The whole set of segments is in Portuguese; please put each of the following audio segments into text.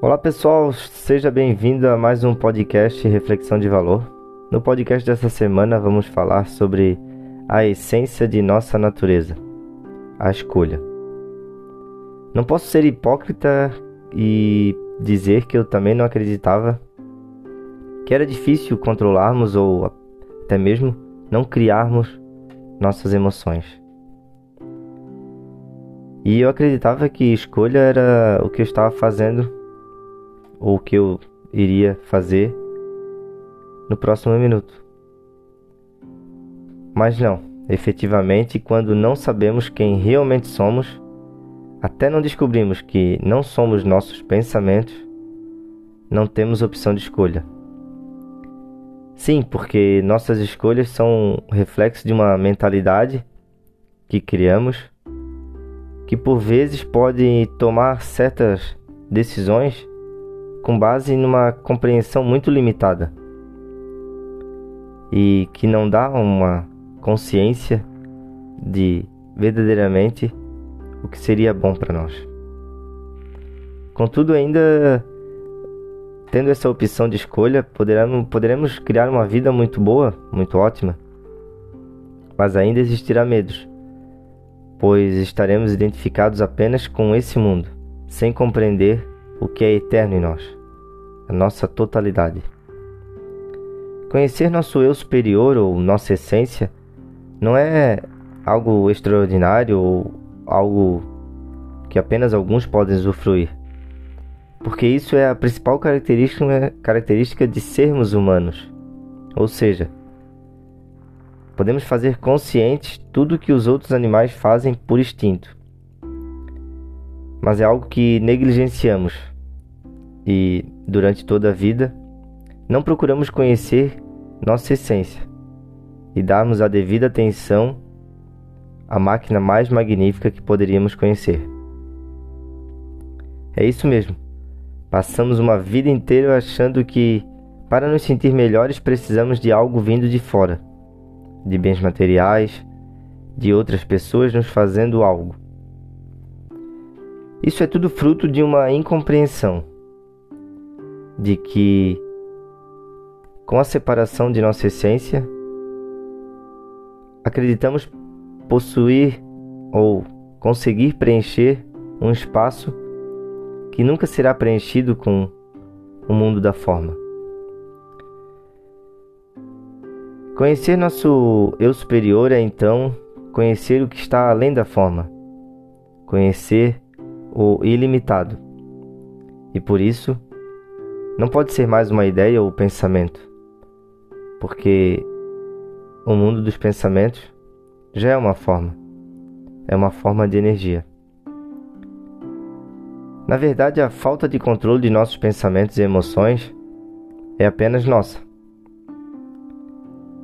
Olá pessoal, seja bem-vindo a mais um podcast Reflexão de Valor. No podcast dessa semana vamos falar sobre a essência de nossa natureza, a escolha. Não posso ser hipócrita e dizer que eu também não acreditava que era difícil controlarmos ou até mesmo não criarmos nossas emoções. E eu acreditava que escolha era o que eu estava fazendo ou o que eu iria fazer no próximo minuto. Mas não, efetivamente, quando não sabemos quem realmente somos, até não descobrimos que não somos nossos pensamentos, não temos opção de escolha. Sim, porque nossas escolhas são reflexo de uma mentalidade que criamos, que por vezes pode tomar certas decisões com base numa compreensão muito limitada. E que não dá uma consciência de verdadeiramente o que seria bom para nós. Contudo, ainda tendo essa opção de escolha, poderemos, poderemos criar uma vida muito boa, muito ótima, mas ainda existirá medos, pois estaremos identificados apenas com esse mundo, sem compreender o que é eterno em nós a nossa totalidade. Conhecer nosso eu superior ou nossa essência não é algo extraordinário ou algo que apenas alguns podem usufruir, porque isso é a principal característica, característica de sermos humanos. Ou seja, podemos fazer conscientes tudo que os outros animais fazem por instinto, mas é algo que negligenciamos e durante toda a vida, não procuramos conhecer nossa essência e darmos a devida atenção à máquina mais magnífica que poderíamos conhecer. É isso mesmo. Passamos uma vida inteira achando que, para nos sentir melhores, precisamos de algo vindo de fora, de bens materiais, de outras pessoas nos fazendo algo. Isso é tudo fruto de uma incompreensão de que, com a separação de nossa essência, acreditamos possuir ou conseguir preencher um espaço que nunca será preenchido com o mundo da forma. Conhecer nosso eu superior é então conhecer o que está além da forma, conhecer o ilimitado. E por isso, não pode ser mais uma ideia ou pensamento, porque o mundo dos pensamentos já é uma forma, é uma forma de energia. Na verdade, a falta de controle de nossos pensamentos e emoções é apenas nossa.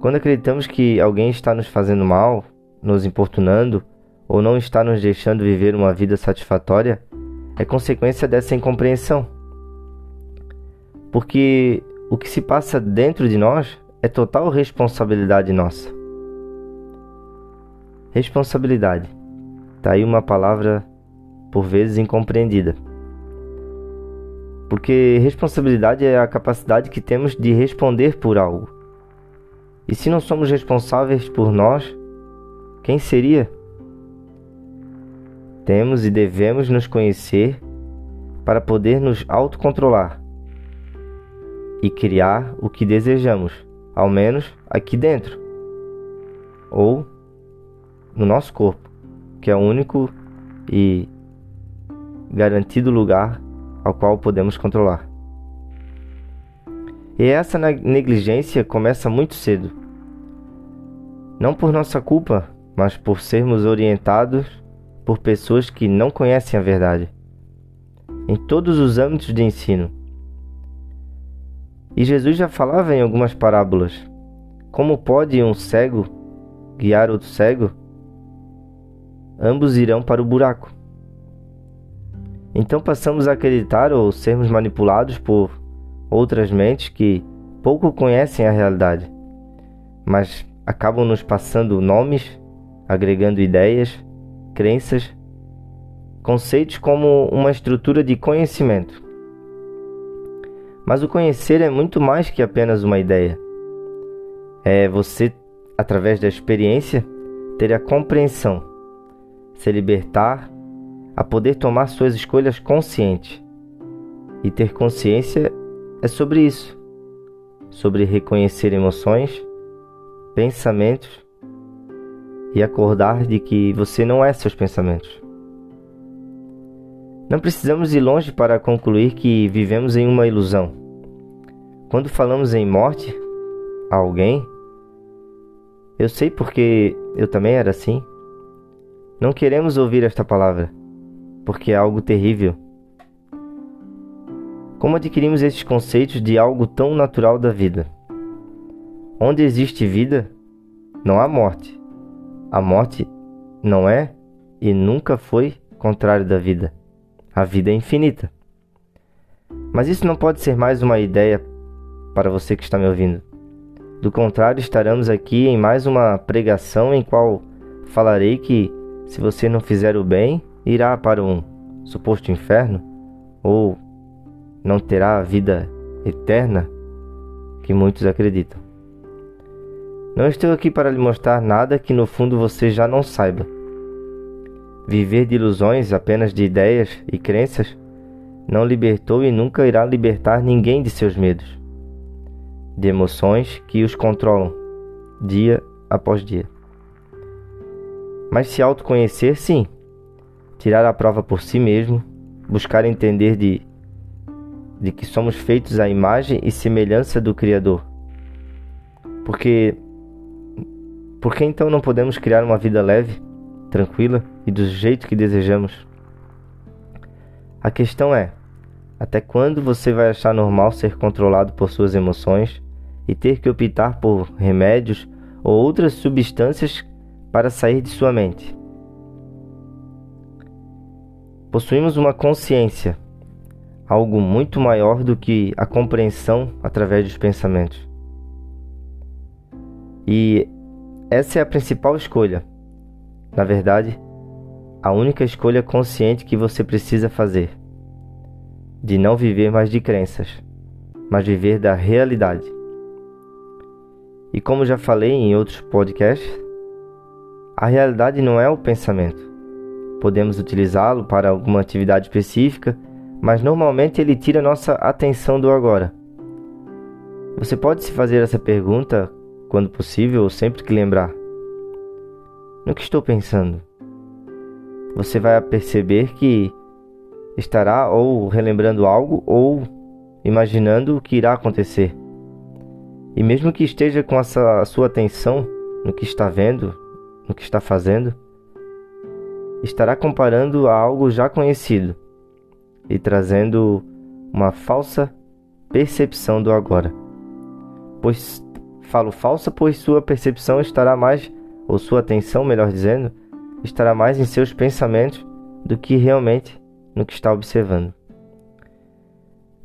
Quando acreditamos que alguém está nos fazendo mal, nos importunando ou não está nos deixando viver uma vida satisfatória, é consequência dessa incompreensão porque o que se passa dentro de nós é total responsabilidade nossa. Responsabilidade. Tá aí uma palavra por vezes incompreendida. Porque responsabilidade é a capacidade que temos de responder por algo. E se não somos responsáveis por nós, quem seria? Temos e devemos nos conhecer para poder nos autocontrolar e criar o que desejamos, ao menos aqui dentro, ou no nosso corpo, que é o único e garantido lugar ao qual podemos controlar. E essa negligência começa muito cedo. Não por nossa culpa, mas por sermos orientados por pessoas que não conhecem a verdade. Em todos os âmbitos de ensino, e Jesus já falava em algumas parábolas. Como pode um cego guiar outro cego? Ambos irão para o buraco. Então passamos a acreditar ou sermos manipulados por outras mentes que pouco conhecem a realidade, mas acabam nos passando nomes, agregando ideias, crenças, conceitos como uma estrutura de conhecimento Mas o conhecer é muito mais que apenas uma ideia. É você, através da experiência, ter a compreensão, se libertar, a poder tomar suas escolhas consciente. E ter consciência é sobre isso, sobre reconhecer emoções, pensamentos e acordar de que você não é seus pensamentos. Não precisamos ir longe para concluir que vivemos em uma ilusão. Quando falamos em morte a alguém, eu sei porque eu também era assim. Não queremos ouvir esta palavra, porque é algo terrível. Como adquirimos esses conceitos de algo tão natural da vida? Onde existe vida, não há morte. A morte não é e nunca foi contrário da vida. A vida é infinita. Mas isso não pode ser mais uma ideia para você que está me ouvindo. Do contrário, estaremos aqui em mais uma pregação em qual falarei que se você não fizer o bem, irá para um suposto inferno ou não terá a vida eterna que muitos acreditam. Não estou aqui para lhe mostrar nada que no fundo você já não saiba. Viver de ilusões, apenas de ideias e crenças, não libertou e nunca irá libertar ninguém de seus medos, de emoções que os controlam dia após dia. Mas se autoconhecer, sim, tirar a prova por si mesmo, buscar entender de, de que somos feitos à imagem e semelhança do Criador. Porque, por que então não podemos criar uma vida leve? tranquila e do jeito que desejamos. A questão é: até quando você vai achar normal ser controlado por suas emoções e ter que optar por remédios ou outras substâncias para sair de sua mente? Possuímos uma consciência, algo muito maior do que a compreensão através dos pensamentos. E essa é a principal escolha na verdade, a única escolha consciente que você precisa fazer de não viver mais de crenças, mas viver da realidade. E como já falei em outros podcasts, a realidade não é o pensamento. Podemos utilizá-lo para alguma atividade específica, mas normalmente ele tira nossa atenção do agora. Você pode se fazer essa pergunta quando possível ou sempre que lembrar no que estou pensando. Você vai perceber que estará ou relembrando algo ou imaginando o que irá acontecer. E mesmo que esteja com essa sua atenção no que está vendo, no que está fazendo, estará comparando a algo já conhecido e trazendo uma falsa percepção do agora. Pois falo falsa, pois sua percepção estará mais ou sua atenção, melhor dizendo, estará mais em seus pensamentos do que realmente no que está observando.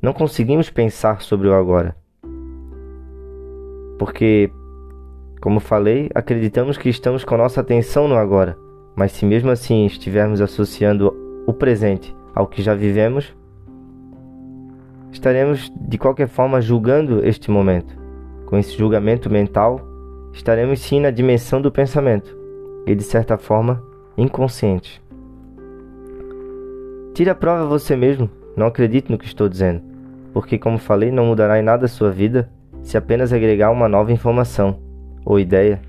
Não conseguimos pensar sobre o agora. Porque, como falei, acreditamos que estamos com nossa atenção no agora, mas se mesmo assim estivermos associando o presente ao que já vivemos, estaremos de qualquer forma julgando este momento. Com esse julgamento mental, estaremos sim na dimensão do pensamento e, de certa forma, inconsciente. Tire a prova você mesmo, não acredite no que estou dizendo, porque, como falei, não mudará em nada a sua vida se apenas agregar uma nova informação ou ideia.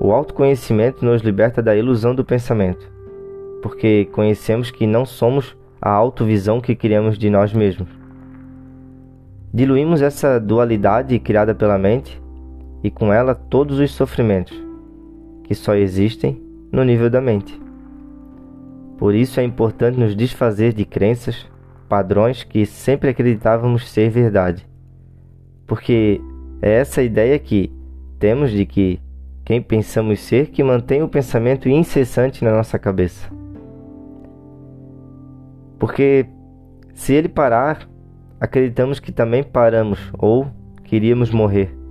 O autoconhecimento nos liberta da ilusão do pensamento, porque conhecemos que não somos a autovisão que criamos de nós mesmos. Diluímos essa dualidade criada pela mente e com ela todos os sofrimentos, que só existem no nível da mente. Por isso é importante nos desfazer de crenças, padrões que sempre acreditávamos ser verdade. Porque é essa ideia que temos de que quem pensamos ser que mantém o pensamento incessante na nossa cabeça. Porque se ele parar, acreditamos que também paramos ou queríamos morrer.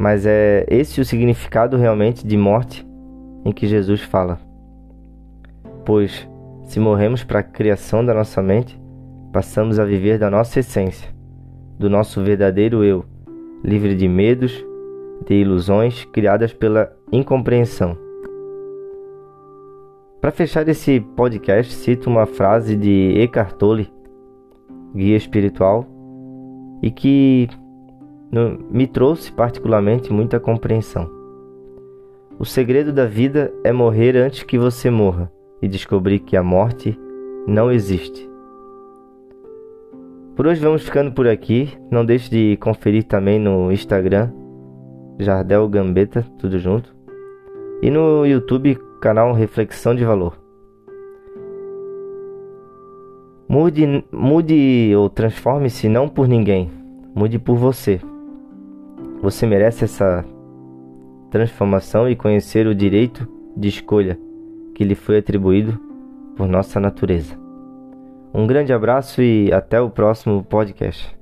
Mas é esse o significado realmente de morte em que Jesus fala. Pois, se morremos para a criação da nossa mente, passamos a viver da nossa essência, do nosso verdadeiro eu, livre de medos, de ilusões criadas pela incompreensão. Para fechar esse podcast, cito uma frase de Eckhart Tolle, guia espiritual, e que me trouxe particularmente muita compreensão. O segredo da vida é morrer antes que você morra e descobrir que a morte não existe. Por hoje vamos ficando por aqui. Não deixe de conferir também no Instagram, Jardel Gambetta, tudo junto. E no YouTube, canal Reflexão de Valor. Mude, mude ou transforme-se não por ninguém, mude por você. Você merece essa transformação e conhecer o direito de escolha que lhe foi atribuído por nossa natureza. Um grande abraço e até o próximo podcast.